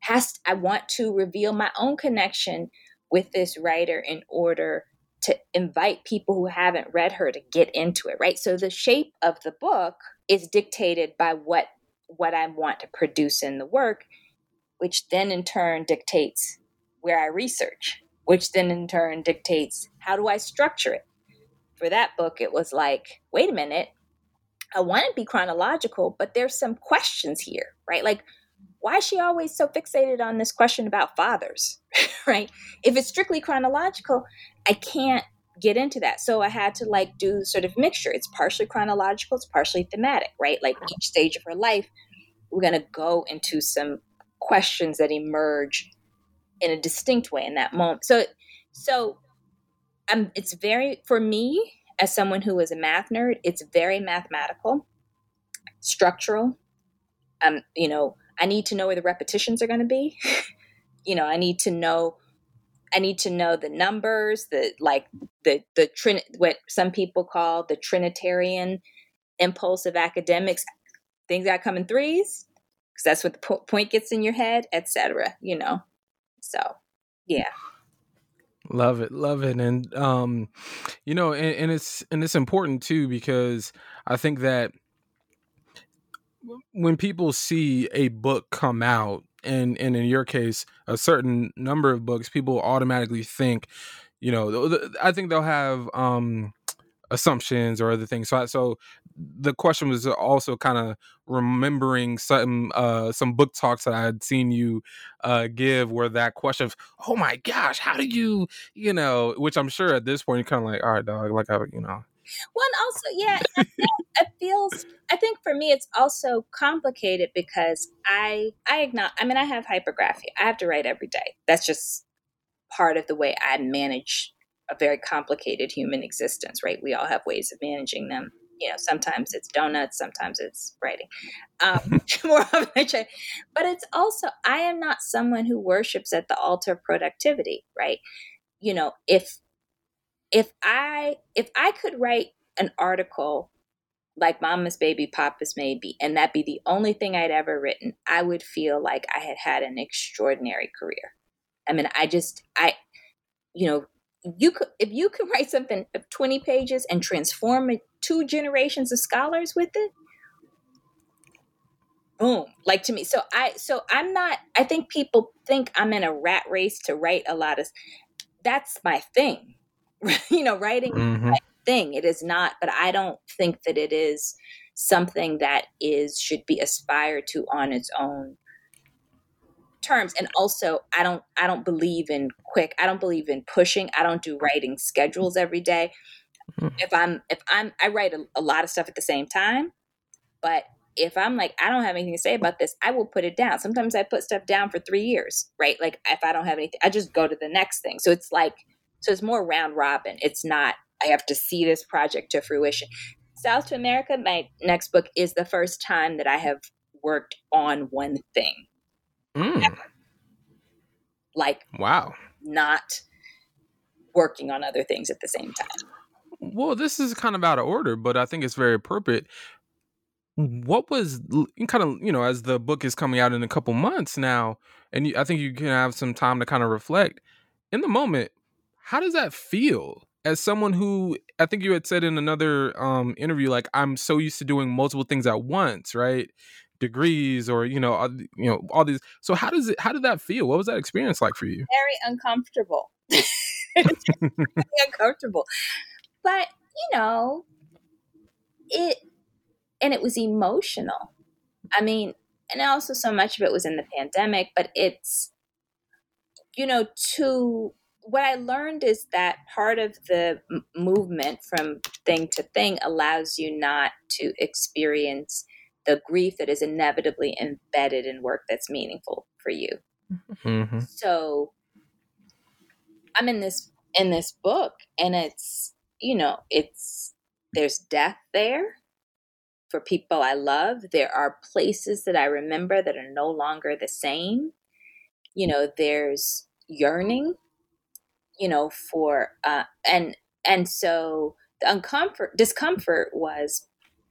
has i want to reveal my own connection with this writer in order to invite people who haven't read her to get into it right? So the shape of the book is dictated by what what i want to produce in the work which then in turn dictates where i research which then in turn dictates how do i structure it for that book, it was like, wait a minute, I want to be chronological, but there's some questions here, right? Like, why is she always so fixated on this question about fathers, right? If it's strictly chronological, I can't get into that. So I had to like do sort of mixture. It's partially chronological, it's partially thematic, right? Like each stage of her life, we're going to go into some questions that emerge in a distinct way in that moment. So, so um, it's very for me as someone who is a math nerd. It's very mathematical, structural. Um, you know, I need to know where the repetitions are going to be. you know, I need to know. I need to know the numbers, the like the the trin what some people call the Trinitarian impulse of academics. Things that come in threes because that's what the po- point gets in your head, etc. You know, so yeah. Love it, love it, and um, you know, and, and it's and it's important too because I think that when people see a book come out, and and in your case, a certain number of books, people automatically think, you know, I think they'll have um assumptions or other things. So, I, so the question was also kind of remembering some uh, some book talks that I had seen you uh, give, where that question of, "Oh my gosh, how do you," you know, which I'm sure at this point you're kind of like, "All right, dog," like I, you know. Well, also, yeah, it feels. I think for me, it's also complicated because I, I acknowledge. I mean, I have hypergraphia. I have to write every day. That's just part of the way I manage a very complicated human existence, right? We all have ways of managing them. You know, sometimes it's donuts, sometimes it's writing. Um, more often I try. But it's also, I am not someone who worships at the altar of productivity, right? You know, if if I if I could write an article like Mama's Baby, Papa's Maybe, and that be the only thing I'd ever written, I would feel like I had had an extraordinary career. I mean, I just, I, you know, you could if you could write something of 20 pages and transform it, two generations of scholars with it boom like to me so i so i'm not i think people think i'm in a rat race to write a lot of that's my thing you know writing mm-hmm. my thing it is not but i don't think that it is something that is should be aspired to on its own terms and also i don't i don't believe in quick i don't believe in pushing i don't do writing schedules every day mm-hmm. if i'm if i'm i write a, a lot of stuff at the same time but if I'm like, I don't have anything to say about this, I will put it down. Sometimes I put stuff down for three years, right? Like if I don't have anything, I just go to the next thing. So it's like, so it's more round robin. It's not, I have to see this project to fruition. South to America, my next book is the first time that I have worked on one thing. Mm. Like, Wow. not working on other things at the same time. Well, this is kind of out of order, but I think it's very appropriate. What was kind of, you know, as the book is coming out in a couple months now, and you, I think you can have some time to kind of reflect in the moment. How does that feel as someone who I think you had said in another um, interview, like I'm so used to doing multiple things at once, right? Degrees or you know, all, you know, all these. So how does it? How did that feel? What was that experience like for you? Very uncomfortable. Uncomfortable. But, you know, it, and it was emotional. I mean, and also so much of it was in the pandemic, but it's, you know, to what I learned is that part of the m- movement from thing to thing allows you not to experience the grief that is inevitably embedded in work that's meaningful for you. Mm-hmm. So I'm in this in this book and it's you know, it's there's death there for people I love. There are places that I remember that are no longer the same. You know, there's yearning, you know, for uh and and so the uncomfort discomfort was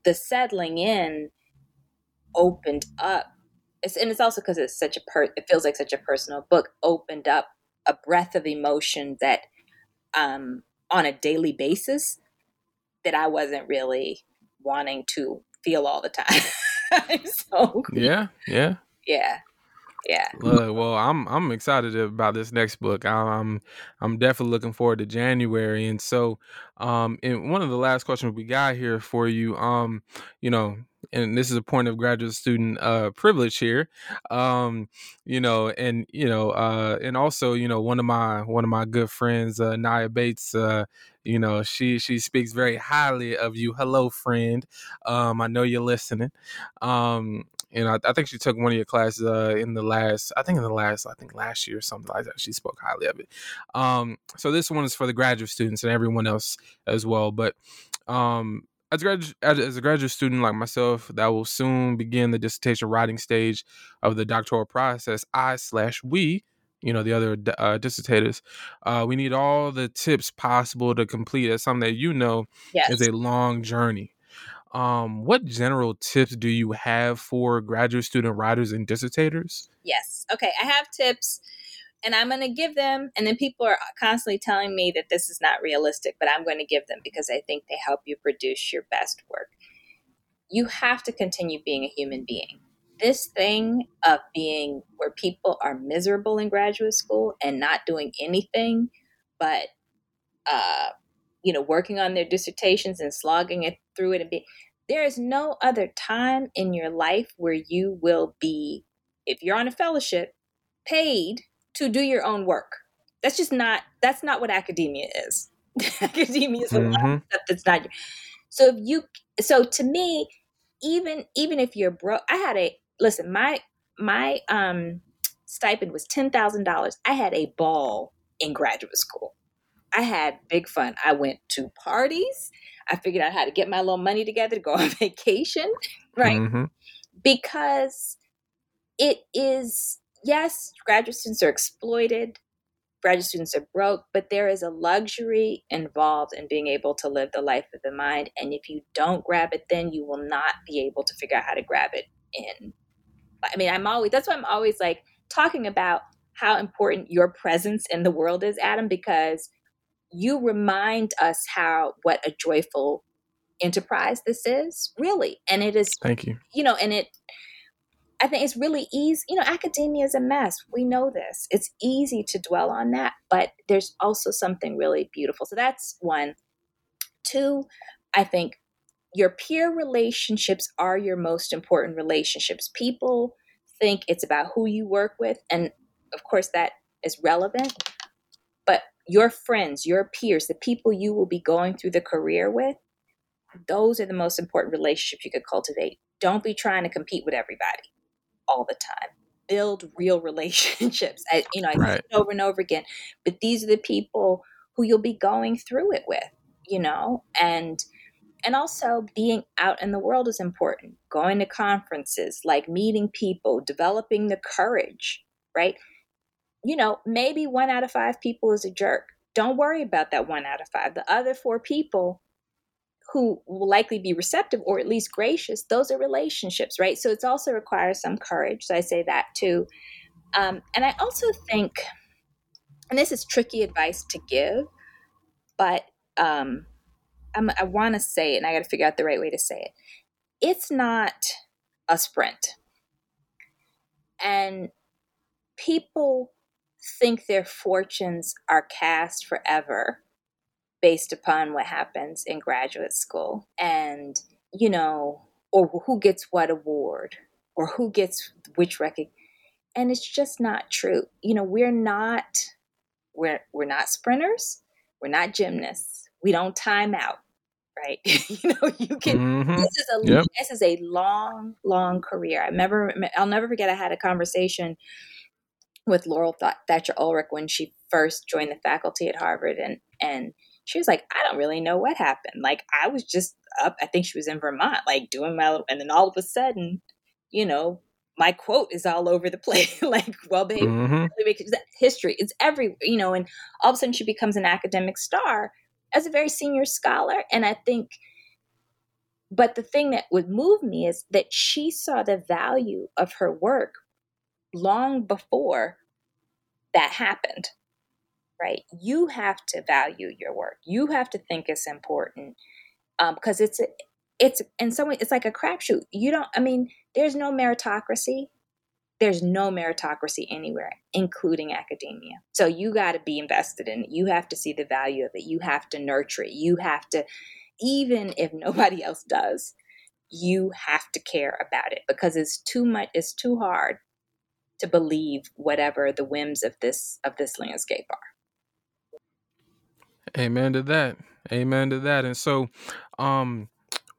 the settling in opened up it's, and it's also because it's such a per it feels like such a personal book opened up a breath of emotion that um on a daily basis that I wasn't really wanting to feel all the time. so Yeah, yeah. yeah. Yeah. Look, well, I'm I'm excited about this next book. I- I'm I'm definitely looking forward to January. And so, um, and one of the last questions we got here for you, um, you know, and this is a point of graduate student uh privilege here, um, you know, and you know, uh, and also, you know, one of my one of my good friends, uh, Nia Bates, uh, you know, she she speaks very highly of you. Hello, friend. Um, I know you're listening. Um, and I, I think she took one of your classes uh, in the last, I think in the last, I think last year or something like that. She spoke highly of it. Um, so this one is for the graduate students and everyone else as well. But um, as a, gradu- as, as a graduate student like myself, that will soon begin the dissertation writing stage of the doctoral process. I slash we, you know, the other uh, dissertators, uh, we need all the tips possible to complete. It's something that you know Yes. is a long journey. Um, what general tips do you have for graduate student writers and dissertators? Yes. Okay. I have tips and I'm going to give them. And then people are constantly telling me that this is not realistic, but I'm going to give them because I think they help you produce your best work. You have to continue being a human being. This thing of being where people are miserable in graduate school and not doing anything but, uh, you know, working on their dissertations and slogging it through it and be, there is no other time in your life where you will be, if you're on a fellowship, paid to do your own work. That's just not that's not what academia is. academia is a lot of Mhm. stuff that's not so if you so to me, even even if you're broke, I had a listen, my my um stipend was ten thousand dollars. I had a ball in graduate school. I had big fun. I went to parties. I figured out how to get my little money together to go on vacation, right? Mhm. because it is yes graduate students are exploited. Graduate students are broke but there is a luxury involved in being able to live the life of the mind and if you don't grab it then you will not be able to figure out how to grab it in. I mean i'm always that's why i'm always like talking about how important your presence in the world is adam because you remind us how what a joyful enterprise this is really. And it is Thank you. you know, and it, I think it's really easy. You know, academia is a mess. We know this. It's easy to dwell on that, but there's also something really beautiful. So that's one. Two, I think your peer relationships are your most important relationships. People think it's about who you work with, and of course, that is relevant. But your friends, your peers, the people you will be going through the career with, those are the most important relationships you could cultivate don't be trying to compete with everybody all the time. Build real relationships. I, you know, I right. over and over again. But these are the people who you'll be going through it with, you know, and and also being out in the world is important. Going to conferences, like meeting people, developing the courage, right? You know, maybe one out of five people is a jerk. Don't worry about that one out of five. The other four people who will likely be receptive or at least gracious, those are relationships, right? So it also requires some courage. So I say that too. Um, and I also think, and this is tricky advice to give, but um, I want to say it, and I got to figure out the right way to say it. It's not a sprint. And people think their fortunes are cast forever based upon what happens in graduate school. And you know or who gets what award or who gets which record and it's just not true. You know we're not we're we're not sprinters. We're not gymnasts. We don't time out right? You know you can mm-hmm. this is a yep. this is a long long career. I remember i'll never forget i had a conversation with laurel thatcher ulrich when she first joined the faculty at harvard and and she was like, I don't really know what happened. Like, I was just up, I think she was in Vermont, like doing my, and then all of a sudden, you know, my quote is all over the place. like, well, babe, mm-hmm. history. It's every, you know, and all of a sudden she becomes an academic star as a very senior scholar. And I think, but the thing that would move me is that she saw the value of her work long before that happened right? You have to value your work. You have to think it's important um, because it's a, it's in some way it's like a crapshoot. You don't. I mean, there's no meritocracy. There's no meritocracy anywhere, including academia. So you got to be invested in it. You have to see the value of it. You have to nurture it. You have to, even if nobody else does, you have to care about it because it's too much. It's too hard to believe whatever the whims of this of this landscape are. Amen to that. Amen to that. And so, um,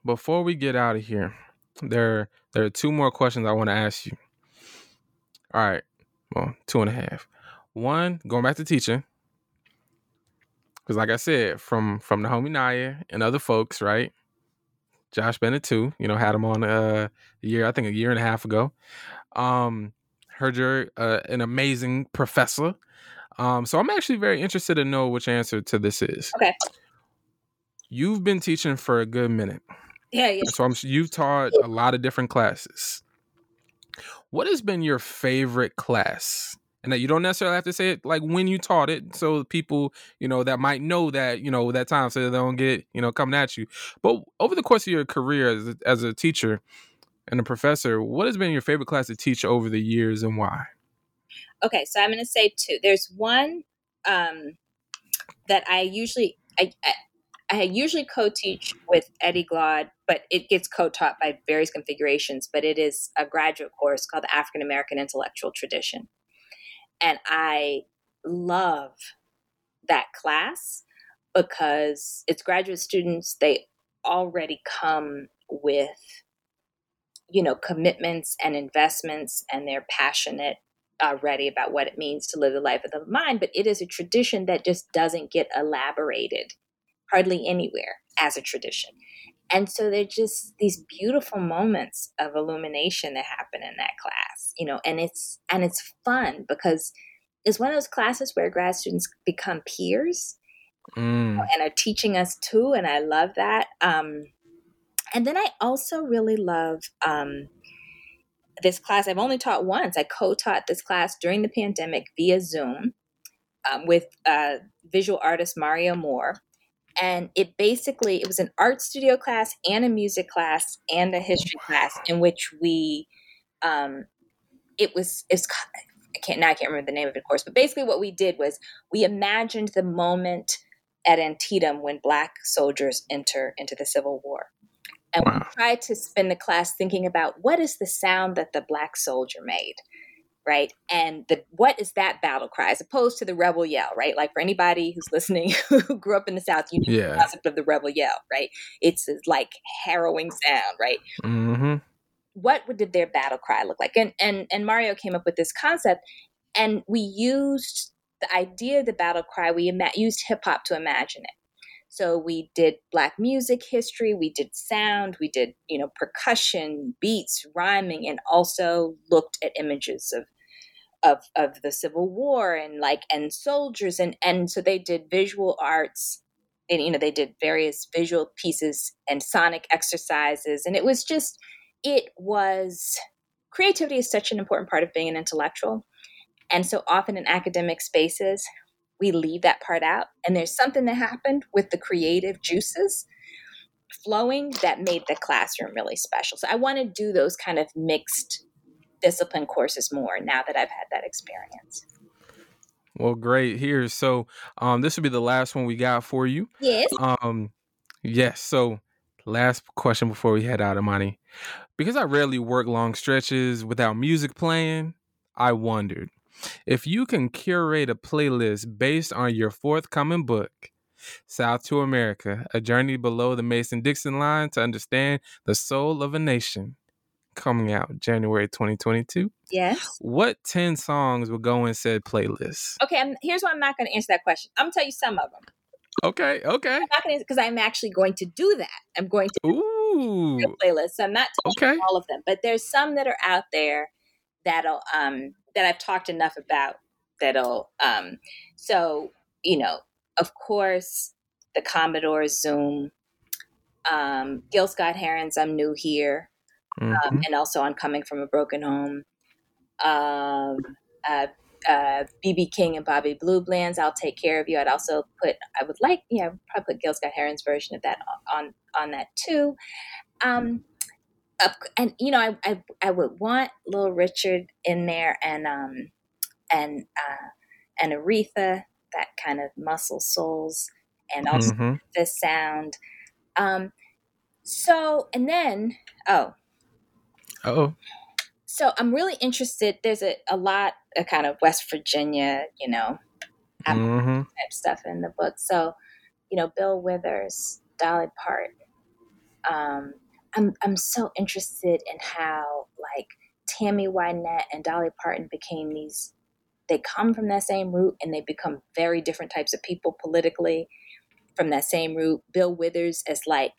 before we get out of here, there there are two more questions I want to ask you. All right, well, two and a half. One, going back to teaching, because like I said, from from the homie Naya and other folks, right? Josh Bennett too. You know, had him on uh, a year, I think a year and a half ago. Um, heard you're uh, an amazing professor um, so I'm actually very interested to know which answer to this is. Okay. You've been teaching for a good minute. Yeah, yeah. So I'm you've taught a lot of different classes. What has been your favorite class? And that you don't necessarily have to say it like when you taught it, so people you know that might know that you know that time, so they don't get you know coming at you. But over the course of your career as a, as a teacher and a professor, what has been your favorite class to teach over the years, and why? Okay, so I'm going to say two. There's one um, that I usually I, I, I usually co-teach with Eddie Glaude, but it gets co-taught by various configurations. But it is a graduate course called the African American Intellectual Tradition, and I love that class because it's graduate students. They already come with you know commitments and investments, and they're passionate already about what it means to live the life of the mind, but it is a tradition that just doesn't get elaborated hardly anywhere as a tradition. And so they're just these beautiful moments of illumination that happen in that class, you know, and it's and it's fun because it's one of those classes where grad students become peers mm. and are teaching us too, and I love that. Um, and then I also really love um, this class I've only taught once. I co-taught this class during the pandemic via Zoom um, with uh, visual artist Mario Moore, and it basically it was an art studio class and a music class and a history class in which we um, it was it's I can't now I can't remember the name of it, of course, but basically what we did was we imagined the moment at Antietam when black soldiers enter into the Civil War. And wow. we tried to spend the class thinking about what is the sound that the black soldier made, right? And the what is that battle cry as opposed to the rebel yell, right? Like for anybody who's listening who grew up in the South, you know yeah. the concept of the rebel yell, right? It's like harrowing sound, right? Mm-hmm. what did their battle cry look like? And and and Mario came up with this concept, and we used the idea of the battle cry. We ima- used hip hop to imagine it. So we did black music history, we did sound, we did you know percussion, beats, rhyming, and also looked at images of of of the Civil War and like and soldiers and and so they did visual arts and you know they did various visual pieces and sonic exercises and it was just it was creativity is such an important part of being an intellectual. And so often in academic spaces we leave that part out and there's something that happened with the creative juices flowing that made the classroom really special so i want to do those kind of mixed discipline courses more now that I've had that experience. Well, great. Here, so um, this will be the last one we got for you. Yes. Um, yes. So, last question before we head out, Imani, because I rarely work long stretches without music playing. I wondered if you can curate a playlist based on your forthcoming book, South to America: A Journey Below the Mason-Dixon Line to Understand the Soul of a Nation coming out January 2022. Yes. What 10 songs will go in said playlist? Okay, I'm, here's why I'm not going to answer that question. I'm going to tell you some of them. Okay, okay. I'm not going to because I'm actually going to do that. I'm going to Ooh. playlist. So I'm not okay. all of them, but there's some that are out there that'll um that I've talked enough about that'll um so you know of course the Commodore Zoom um Gil Scott Heron's I'm new here Mm-hmm. um, and also on Coming from a Broken Home. Um, uh, uh, BB King and Bobby Blue Bland's I'll Take Care of You. I'd also put, I would like, yeah, probably put Gil Scott Heron's version of that on on that too. Um, and you know, I, I I would want Little Richard in there and um and uh and Aretha, that kind of Muscle Shoals, and also mm-hmm. the sound. Um, so and then oh Oh. So I'm really interested. There's a, a lot of kind of West Virginia, you know, mm-hmm. type stuff in the book. So, you know, Bill Withers, Dolly Parton. Um, I'm I'm so interested in how like Tammy Wynette and Dolly Parton became these. They come from that same root and they become very different types of people politically from that same root. Bill Withers as like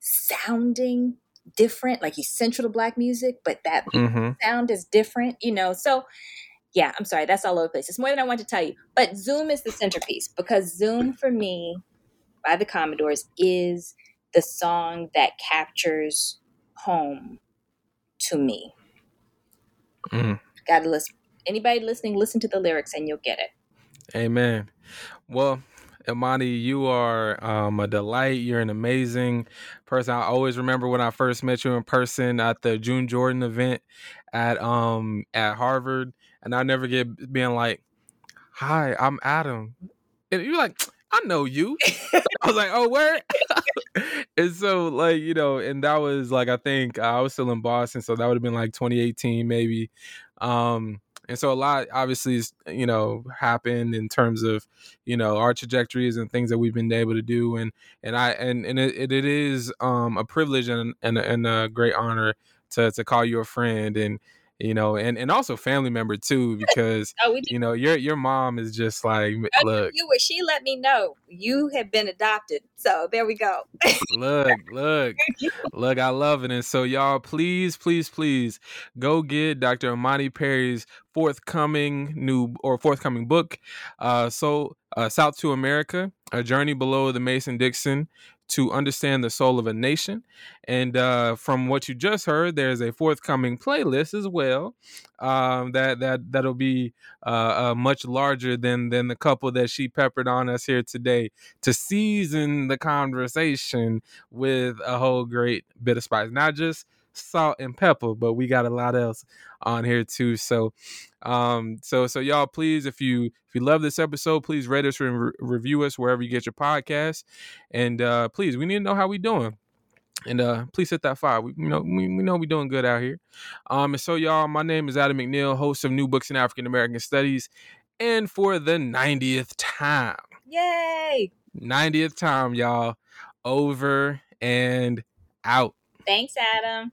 sounding different. Like he's central to black music, but that mm-hmm. sound is different, you know. So yeah, I'm sorry, that's all over the place. It's more than I want to tell you. But Zoom is the centerpiece because Zoom for me by the Commodores is the song that captures home to me. Mm. Gotta listen. Anybody listening, listen to the lyrics and you'll get it. Amen. Well, Imani, you are um, a delight. You're an amazing person. I always remember when I first met you in person at the June Jordan event at um at Harvard, and I never get being like, "Hi, I'm Adam," and you're like, "I know you." I was like, "Oh, where?" and so, like you know, and that was like I think uh, I was still in Boston, so that would have been like 2018 maybe. Um, and so a lot obviously is you know happened in terms of you know our trajectories and things that we've been able to do and and i and and it, it is um a privilege and and, and a great honor to to call you a friend and you know, and, and also family member too, because oh, you know your your mom is just like look. You she let me know you have been adopted, so there we go. look, look, look! I love it, and so y'all, please, please, please, go get Dr. Imani Perry's forthcoming new or forthcoming book, uh, so uh, South to America: A Journey Below the Mason Dixon to understand the soul of a nation. And uh, from what you just heard, there's a forthcoming playlist as well um, that that that'll be uh, uh, much larger than than the couple that she peppered on us here today to season the conversation with a whole great bit of spice, not just salt and pepper, but we got a lot else on here too. So, um, so so y'all, please, if you if you love this episode, please rate us and re- review us wherever you get your podcast, and uh, please, we need to know how we doing. And uh, please hit that five. We you know we, we know we doing good out here. Um, and so y'all, my name is Adam McNeil, host of New Books in African American Studies, and for the 90th time. Yay! 90th time, y'all. Over and out. Thanks, Adam.